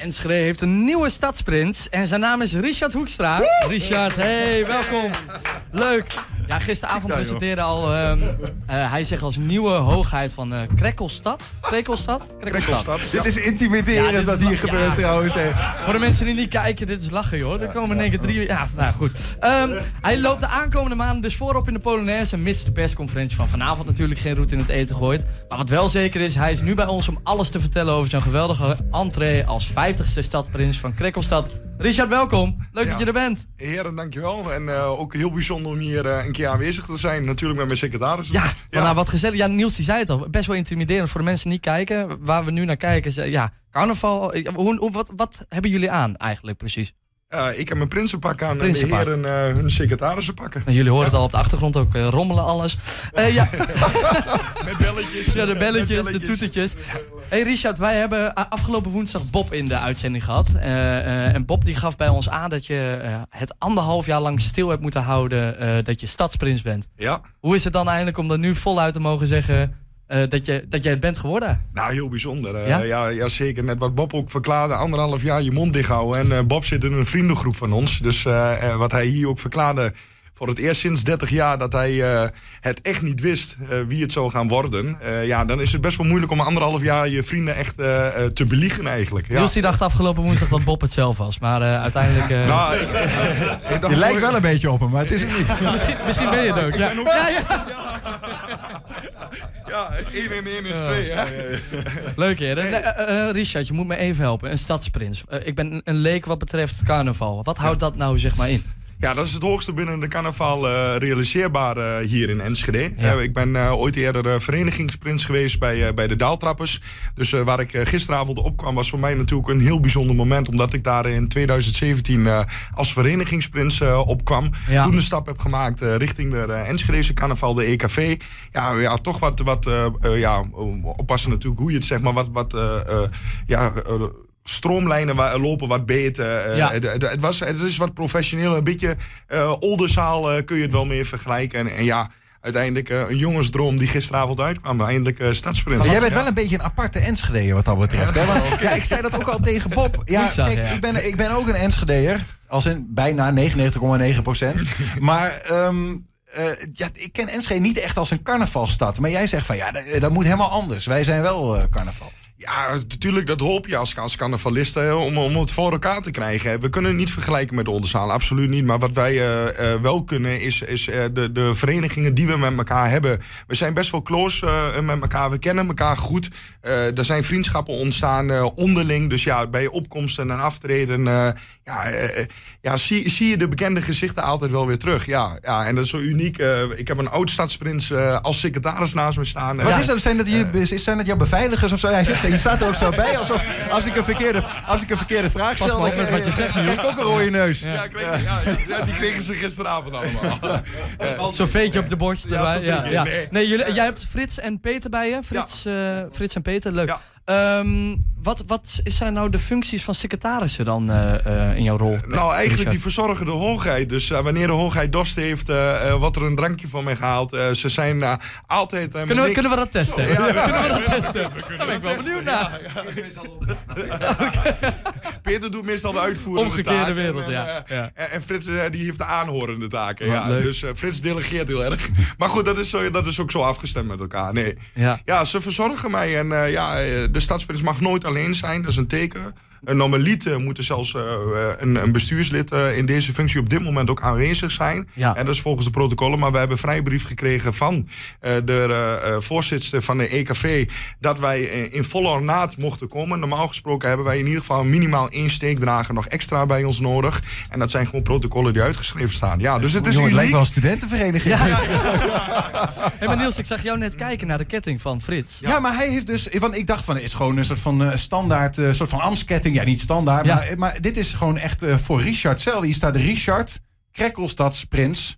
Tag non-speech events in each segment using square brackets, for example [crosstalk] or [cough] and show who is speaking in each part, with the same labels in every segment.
Speaker 1: Enschede heeft een nieuwe stadsprins en zijn naam is Richard Hoekstra. Richard, hey, welkom. Leuk. Ja, gisteravond presenteerde al, ehm, eh, hij zegt als nieuwe hoogheid van eh Krekkelstad. Krekkelstad?
Speaker 2: Krekkelstad. Dit is intimiderend
Speaker 1: Ja, dit
Speaker 2: wat
Speaker 1: is
Speaker 2: hier gebeurt
Speaker 1: ja.
Speaker 2: trouwens.
Speaker 1: Voor de mensen die niet kijken, dit is lachen joh. Er komen in één keer drie... Ja, nou goed. Ehm, hij loopt de aankomende maanden dus voorop in de Polonaise... mits de persconferentie van vanavond natuurlijk geen route in het eten gooit. Maar wat wel zeker is, hij is nu bij ons om alles te vertellen... over zijn geweldige entree als 50ste stadprins van Krekkelstad. Richard, welkom. Leuk dat je er bent.
Speaker 3: Heren, dankjewel. En eh, ook heel bijzonder om hier een keer aanwezig te zijn. Natuurlijk met mijn secretaris.
Speaker 1: Ja, maar nou, wat gezellig. Ja, Niels die zei het al. Best wel intimiderend voor de mensen die niet kijken. Waar we nu naar kijken is, ja, carnaval. Hoe, hoe, wat, wat hebben jullie aan eigenlijk precies?
Speaker 3: Eh, ik heb mijn prinsenpak aan
Speaker 1: Prinsenpak.
Speaker 3: en de heren eh, hun secretarissen pakken.
Speaker 1: Nou, jullie horen het al op de achtergrond ook eh, rommelen alles. Ja, [laughs]
Speaker 3: Met belletjes.
Speaker 1: ja, de belletjes, de toetertjes. hey Richard, wij hebben afgelopen woensdag Bob in de uitzending gehad. Eh, eh, en Bob die gaf bij ons aan dat je het anderhalf jaar lang stil hebt moeten houden dat je stadsprins bent.
Speaker 3: Ja,
Speaker 1: Hoe is het dan eindelijk om dat nu voluit te mogen zeggen eh, dat, je, dat jij het bent geworden?
Speaker 3: nou heel bijzonder. Eh,
Speaker 1: Ja?
Speaker 3: ja? Ja, zeker. Net wat Bob ook verklaarde. Anderhalf jaar je mond dicht houden. En eh, Bob zit in een vriendengroep van ons. Dus wat hij hier ook verklaarde... Voor het eerst sinds 30 jaar dat hij eh, het echt niet wist eh, wie het zou gaan worden. Eh, ja, dan is het best wel moeilijk om anderhalf jaar je vrienden echt te beliegen eigenlijk. Ja.
Speaker 1: Niels die dacht afgelopen woensdag dat Bob het zelf was. Maar eh, uiteindelijk... eh,
Speaker 3: Nou, ik, [laughs]
Speaker 2: Je lijkt wel een beetje op hem, maar het is hem niet.
Speaker 1: misschien, misschien ben je het ook. Ja, ja, ja.
Speaker 3: Ja, 1 en 1 is 2. hè?
Speaker 1: Leuk heer. Eh, eh, eh, Richard, je moet me even helpen. Een stadsprins. Eh, ik ben een- een leek wat betreft carnaval. Wat houdt dat nou zeg maar in?
Speaker 3: Ja, dat is het hoogste binnen de carnaval eh, realiseerbaar eh, hier in Enschede.
Speaker 1: Ja.
Speaker 3: Eh, ik ben ooit eerder verenigingsprins geweest bij, bij de Daaltrappers. Dus waar ik gisteravond opkwam was voor mij natuurlijk een heel bijzonder moment. Omdat ik daar in 2017 eh, als verenigingsprins opkwam.
Speaker 1: Ja.
Speaker 3: Toen de stap heb gemaakt richting de uh, Enschedese carnaval, de EKV. Ja, ja toch wat, wat ja, oppassen natuurlijk hoe je het zegt, maar wat, wat ja... stroomlijnen wa- lopen wat beter. Eh,
Speaker 1: Ja.
Speaker 3: het, was, het is wat professioneel. Een beetje eh olderzaal eh, kun je het wel mee vergelijken. En, en ja, uiteindelijk een jongensdroom die gisteravond uitkwam. Eindelijk eh stadsprins.
Speaker 2: Maar jij bent
Speaker 3: Ja.
Speaker 2: wel een beetje een aparte Enschedeer wat dat betreft. Hè? Want, ja, ik zei dat ook al tegen Bob. Ja, kijk,
Speaker 1: ja.
Speaker 2: Ik, ben, ik ben ook een Enschedeer. Als in bijna 99,9 procent. [laughs] maar ehm, eh, ja, ik ken Enschede niet echt als een carnavalstad. Maar jij zegt van ja, dat, dat moet helemaal anders. Wij zijn wel carnaval.
Speaker 3: Ja, natuurlijk, dat hoop je als, als carnavalist hè, om, om het voor elkaar te krijgen. We kunnen het niet vergelijken met de onderzaal, absoluut niet. Maar wat wij eh, eh, wel kunnen, is, is eh, de, de verenigingen die we met elkaar hebben. We zijn best wel close met elkaar, we kennen elkaar goed. Er zijn vriendschappen ontstaan onderling. Dus ja, bij opkomsten en aftreden ja, ja, zie, zie je de bekende gezichten altijd wel weer terug. Ja, ja en dat is zo uniek. Ik heb een oud stadsprins als secretaris naast me staan.
Speaker 2: Wat is dat? Zijn dat, jullie, zijn dat jouw beveiligers of zo? Hij zegt, je staat er ook zo bij. Alsof als ik een verkeerde, als ik een verkeerde vraag
Speaker 1: Pas
Speaker 2: stel.
Speaker 1: maar op
Speaker 2: dan-
Speaker 1: met wat je zegt,
Speaker 2: krijg ik ook een rode neus.
Speaker 3: Ja, ik weet het, ja, ja, die kregen ze gisteravond allemaal. [laughs]
Speaker 1: Zo'n veetje op de borst.
Speaker 3: Ja,
Speaker 1: erbij.
Speaker 3: zo'n
Speaker 1: Ja,
Speaker 3: veetje.
Speaker 1: ja.
Speaker 3: Nee.
Speaker 1: Nee, jullie, jij hebt Frits en Peter bij je. Frits, eh, Frits en Peter, leuk. Ehm, wat, wat zijn nou de functies van secretarissen dan eh, eh, in jouw rol?
Speaker 3: Nou, eigenlijk
Speaker 1: Richard?
Speaker 3: die verzorgen de hoogheid. Dus eh, wanneer de hoogheid dorst heeft, eh, eh, wordt er een drankje van mij gehaald. Eh, ze zijn eh, altijd... eh,
Speaker 1: Kunnen we, kunnen we dat testen?
Speaker 3: Ja, ja, [laughs]
Speaker 1: kunnen we dat testen? Daar ben ik wel benieuwd naar. [laughs]
Speaker 3: Peter doet meestal de uitvoerende
Speaker 1: Omgekeerde
Speaker 3: taak.
Speaker 1: wereld,
Speaker 3: en,
Speaker 1: ja.
Speaker 3: eh,
Speaker 1: Ja.
Speaker 3: En, en Frits eh, die heeft de aanhorende taken. Ja. Dus eh, Frits delegeert heel erg. Maar goed, dat is, zo, dat is ook zo afgestemd met elkaar. Nee.
Speaker 1: Ja.
Speaker 3: Ze verzorgen mij. En eh, ja, eh, de stadsprins mag nooit alleen zijn. Dat is een teken. Een normaliter moet er zelfs eh, eh, een, een bestuurslid eh, in deze functie op dit moment ook aanwezig zijn.
Speaker 1: Ja.
Speaker 3: En dat is volgens de protocollen. Maar we hebben vrijbrief gekregen van eh, de eh, eh, voorzitter van de EKV. Dat wij eh, in volle ornaat mochten komen. Normaal gesproken hebben wij in ieder geval minimaal één steekdrager nog extra bij ons nodig. En dat zijn gewoon protocollen die uitgeschreven staan. Ja, dus het is
Speaker 2: Jongen, het lijkt wel een studentenvereniging. [laughs]
Speaker 1: Ja, Hey, maar Niels, ik zag jou net kijken naar de ketting van Frits.
Speaker 2: Ja, maar hij heeft dus. Want ik dacht van het is gewoon een soort van eh, standaard, eh, soort van Amsketting. Ja, niet standaard.
Speaker 1: Ja.
Speaker 2: Maar, maar dit is gewoon echt eh, voor Richard zelf. Hier staat Richard Krekkelstadsprins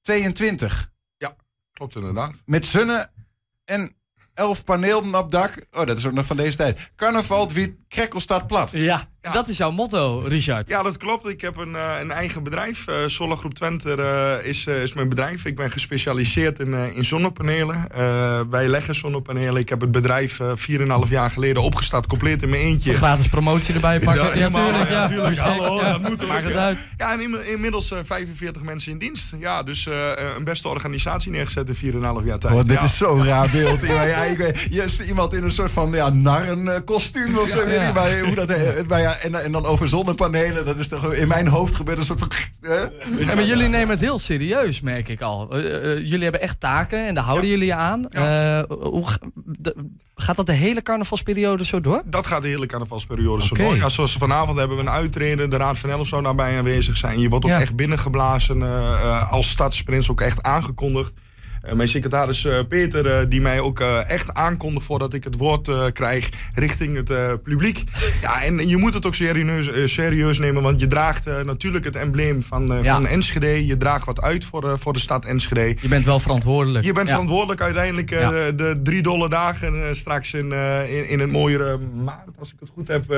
Speaker 2: 22.
Speaker 3: Klopt inderdaad.
Speaker 2: Met zonne en elf panelen op dak. Oh, dat is ook nog van deze tijd. Carnaval, Krekkel staat plat.
Speaker 1: Ja, dat is jouw motto, Richard.
Speaker 3: Ja, dat klopt. Ik heb een, uh, een eigen bedrijf. Uh, Solar Groep Twente uh, is, is mijn bedrijf. Ik ben gespecialiseerd in, in zonnepanelen. wij leggen zonnepanelen. Ik heb het bedrijf 4,5 jaar geleden opgestart, compleet in mijn eentje.
Speaker 1: gratis promotie erbij pakken.
Speaker 3: Ja, ja, tuurlijk. Ja, tuurlijk. Hallo,
Speaker 1: ja.
Speaker 3: dat moet
Speaker 1: Maakt het uit.
Speaker 3: Ja, en inmiddels 45 mensen in dienst. Ja, dus een beste organisatie neergezet in 4,5 jaar tijd.
Speaker 2: Oh, dit is zo'n raar beeld. ja, ik weet, je is iemand in een soort van ja, narrenkostuum of zo. Weet niet, maar hoe dat, maar ja, en, en dan over zonnepanelen, dat is toch in mijn hoofd gebeurt een soort van.
Speaker 1: Ja, maar jullie nemen het heel serieus, merk ik al. Uh, uh, jullie hebben echt taken en daar houden jullie je aan. Ja. Uh, hoe, de, gaat dat de hele carnavalsperiode zo door?
Speaker 3: Dat gaat de hele carnavalsperiode okay. zo door. Ja, zoals vanavond hebben we een uitreden, de Raad van Elf zou daarbij aanwezig zijn. Je wordt ook echt binnengeblazen als stadsprins, ook echt aangekondigd. Uh, mijn secretaris uh, Peter, uh, die mij ook echt aankondigt voordat ik het woord krijg richting het publiek. [laughs] Ja, en je moet het ook serieus, serieus nemen, want je draagt natuurlijk het embleem van, ja. van Enschede. Je draagt wat uit voor, voor de stad Enschede.
Speaker 1: Je bent wel verantwoordelijk.
Speaker 3: Je bent ja. verantwoordelijk uiteindelijk de, de drie dolle dagen straks in, in, in het mooiere maart, als ik het goed heb.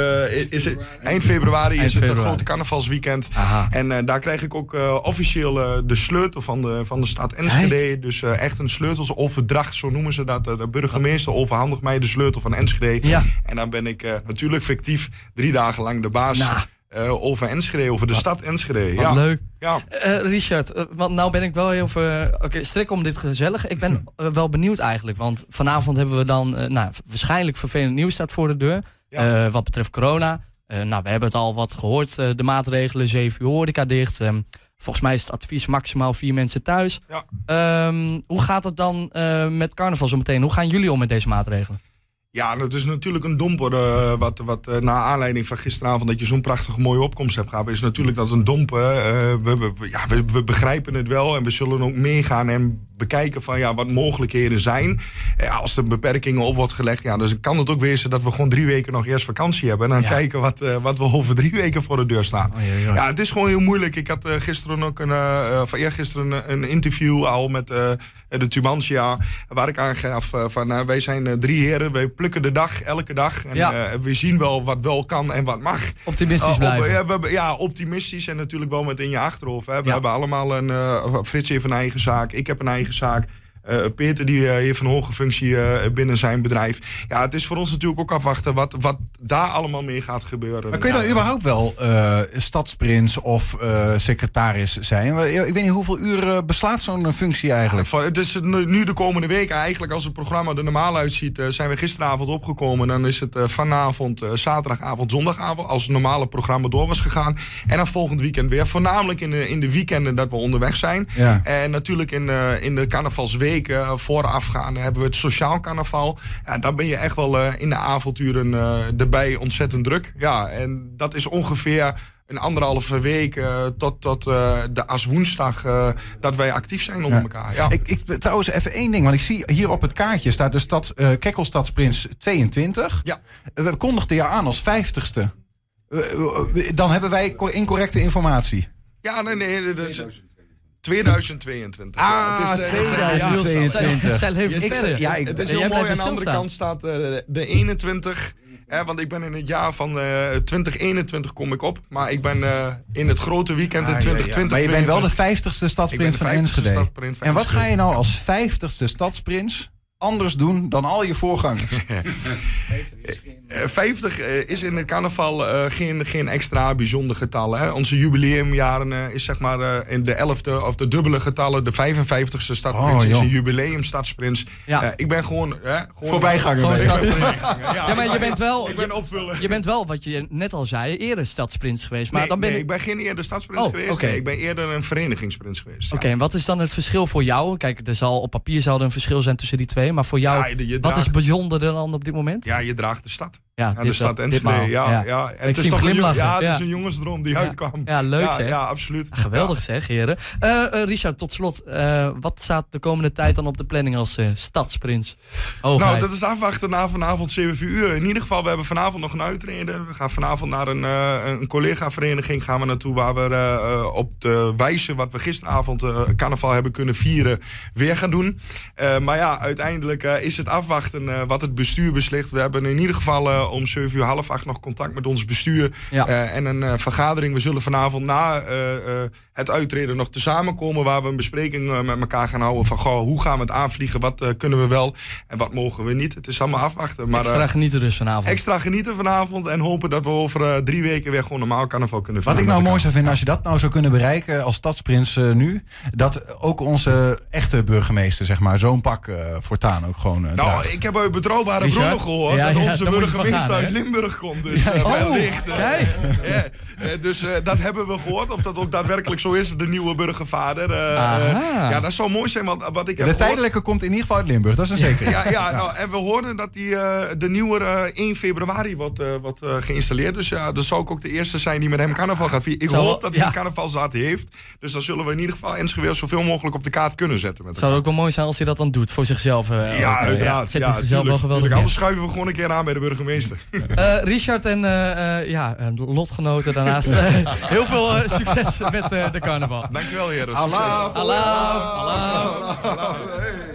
Speaker 3: is het, eind februari eind is het februari. een grote carnavalsweekend. Aha. En daar krijg ik ook officieel de sleutel van de, van de stad Enschede. Dus echt een sleutelsoverdracht, zo noemen ze dat. De burgemeester overhandigt mij de sleutel van Enschede. Ja. En dan ben ik uh, natuurlijk fictief drie dagen lang de baas. Nou. Uh, over Enschede, over de wat, stad Enschede.
Speaker 1: Wat
Speaker 3: ja.
Speaker 1: leuk.
Speaker 3: Ja.
Speaker 1: Uh, Richard, want nou ben ik wel heel veel... Oké, okay, strik om dit gezellig. Ik ben wel benieuwd eigenlijk. Want vanavond hebben we dan... nou, waarschijnlijk vervelend nieuws staat voor de deur. Ja. wat betreft corona. Nou, we hebben het al wat gehoord. de maatregelen, 7 uur horeca dicht. Ehm, Volgens mij is het advies maximaal vier mensen thuis. Ja. Um, hoe gaat het dan uh, met carnaval zo meteen? Hoe gaan jullie om met deze maatregelen?
Speaker 3: Ja, dat is natuurlijk een domper. Uh, wat, wat uh, na aanleiding van gisteravond dat je zo'n prachtige mooie opkomst hebt gehad, is natuurlijk dat een domper. We, we, ja, we, we, begrijpen het wel en we zullen ook meegaan en bekijken van ja, wat mogelijkheden zijn. Ja, als er beperkingen op wordt gelegd, ja, dus kan het ook wezen dat we gewoon drie weken nog eerst vakantie hebben. En dan ja. kijken wat, uh, wat we over drie weken voor de deur staan. Oh, ja, ja. het is gewoon heel moeilijk. Ik had uh, gisteren ook een, uh, van eergisteren een, een interview al met de Tubantia, waar ik aangaf van wij zijn drie heren, wij plukken de dag, elke dag. En we zien wel wat wel kan en wat mag.
Speaker 1: Optimistisch blijven.
Speaker 3: Op, we, ja, optimistisch en natuurlijk wel met in je achterhoofd. Hè. We hebben allemaal een, Frits heeft een eigen zaak, ik heb een eigen zaak. Uh, Peter die uh, heeft een hoge functie uh, binnen zijn bedrijf. Ja, het is voor ons natuurlijk ook afwachten wat, wat daar allemaal mee gaat gebeuren.
Speaker 2: Maar kun je dan überhaupt wel stadsprins of secretaris zijn? Ik weet niet hoeveel uur beslaat zo'n functie eigenlijk?
Speaker 3: Ja, het is nu de komende weken eigenlijk, als het programma er normaal uitziet, zijn we gisteravond opgekomen. Dan is het vanavond, zaterdagavond, zondagavond, als het normale programma door was gegaan. En dan volgend weekend weer. Voornamelijk in de, in de weekenden dat we onderweg zijn. Ja. En natuurlijk in, in de carnavalsweek weken voorafgaan hebben we het sociaal carnaval. Ja, dan ben je echt wel uh, in de avonturen uh, erbij ontzettend druk. Ja, en dat is ongeveer een anderhalve week uh, tot, tot de aswoensdag dat wij actief zijn onder ja. elkaar. Ja.
Speaker 2: Ik, ik, trouwens even één ding, want ik zie hier op het kaartje staat de stad uh, Kekkelstadsprins 22. Ja. we kondigden je aan als 50ste. dan hebben wij incorrecte informatie.
Speaker 3: Ja, nee, nee. Dat is, 2022.
Speaker 2: Ah,
Speaker 3: het
Speaker 2: is, 2022.
Speaker 1: Zijn even
Speaker 3: ja, ik, het is heel mooi. Aan de andere kant staat uh, de 21. Hè, want ik ben in het jaar van uh, 2021 kom ik op. Maar ik ben uh, in het grote weekend in 2020. Ja, ja.
Speaker 2: Maar je bent wel de 50ste stadsprins van Enschede. En wat ga je nou als 50ste stadsprins anders doen dan al je voorgangers? [laughs]
Speaker 3: 50 is in het carnaval uh, geen, geen extra bijzonder getal. Hè? Onze jubileumjaren uh, is zeg maar uh, in de 11e of de dubbele getallen. De 55ste stadsprins oh, is een jubileum stadsprins. Ja. ik ben gewoon... gewoon
Speaker 2: Voorbijganger. Gewoon
Speaker 1: stadsprins. [laughs] ja, ja, maar je bent wel...
Speaker 3: Ik ben opvullen.
Speaker 1: Je bent wel, wat je net al zei, eerder stadsprins geweest. Maar
Speaker 3: nee,
Speaker 1: dan ben
Speaker 3: nee,
Speaker 1: ik...
Speaker 3: ik ben geen eerder stadsprins oh, geweest. Okay. Nee, ik ben eerder een verenigingsprins geweest.
Speaker 1: Oké, okay, en wat is dan het verschil voor jou? Kijk, er zal, op papier zal er een verschil zijn tussen die twee. Maar voor jou, wat draagt, is bijzonderder dan op dit moment?
Speaker 3: Ja, je draagt de stad.
Speaker 1: Ja,
Speaker 3: de stad Enschede. Ja, ja. ja. En het is
Speaker 1: toch
Speaker 3: een,
Speaker 1: ja,
Speaker 3: het is een jongensdroom die uitkwam.
Speaker 1: Ja, leuk zeg.
Speaker 3: Ja, absoluut.
Speaker 1: Geweldig zeg, heren. Uh, uh, Richard, tot slot. Uh, wat staat de komende tijd dan op de planning als stadsprins?
Speaker 3: Nou, dat is afwachten na vanavond 7 uur. In ieder geval, we hebben vanavond nog een uitreden. We gaan vanavond naar een, een collega-vereniging gaan we naartoe... waar we op de wijze wat we gisteravond carnaval hebben kunnen vieren... weer gaan doen. maar ja, uiteindelijk is het afwachten wat het bestuur beslist. We hebben in ieder geval om 7 uur half acht nog contact met ons bestuur.
Speaker 1: Ja.
Speaker 3: eh, en een eh, vergadering. We zullen vanavond na eh, eh, het uitreden nog te samenkomen. Waar we een bespreking eh, met elkaar gaan houden. Van goh, hoe gaan we het aanvliegen? Wat eh, kunnen we wel en wat mogen we niet? Het is allemaal afwachten. Maar,
Speaker 1: Extra
Speaker 3: eh,
Speaker 1: genieten dus vanavond.
Speaker 3: extra genieten vanavond. En hopen dat we over eh, drie weken weer gewoon normaal carnaval kunnen
Speaker 2: Wat ik nou mooi zou vinden als je dat nou zou kunnen bereiken als stadsprins eh, nu. Dat ook onze echte burgemeester, zeg maar, zo'n pak eh, voortaan ook gewoon eh,
Speaker 3: Nou,
Speaker 2: draagt.
Speaker 3: ik heb uit betrouwbare bronnen gehoord
Speaker 1: Ja,
Speaker 3: dat
Speaker 1: ja,
Speaker 3: onze burgemeester
Speaker 1: gaan,
Speaker 3: uit
Speaker 1: hè?
Speaker 3: Limburg komt. Dus eh,
Speaker 1: Oh,
Speaker 3: wellicht. eh, ja, eh, dus eh, dat hebben we gehoord. Of dat ook daadwerkelijk zo is, de nieuwe burgervader. ja, dat zou mooi zijn, want wat ik heb
Speaker 2: de
Speaker 3: gehoord...
Speaker 2: tijdelijke komt in ieder geval uit Limburg, dat is een zekerheid.
Speaker 3: Ja, ja nou, en we hoorden dat die, eh, de nieuwe eh, 1 februari wordt, eh, wordt eh, geïnstalleerd. Dus ja, dan zou ik ook de eerste zijn die met hem carnaval gaat vieren. Ik
Speaker 1: Zou
Speaker 3: hoop dat hij
Speaker 1: ja.
Speaker 3: een carnavalzaad heeft. Dus dan zullen we in ieder geval Enschede zoveel mogelijk op de kaart kunnen zetten. Met
Speaker 1: Het zou ook wel mooi zijn als hij dat dan doet voor zichzelf.
Speaker 3: ja,
Speaker 1: ook,
Speaker 3: uiteraard.
Speaker 1: Zet
Speaker 3: Ja,
Speaker 1: hij zichzelf wel geweldig.
Speaker 3: Anders schuiven we gewoon een keer aan bij de burgemeester. [laughs]
Speaker 1: Eh, Richard en eh, eh, ja, lotgenoten daarnaast. [laughs] heel veel succes met eh, de carnaval.
Speaker 3: Dankjewel, heren.
Speaker 2: Allah.
Speaker 1: Allah, Allah.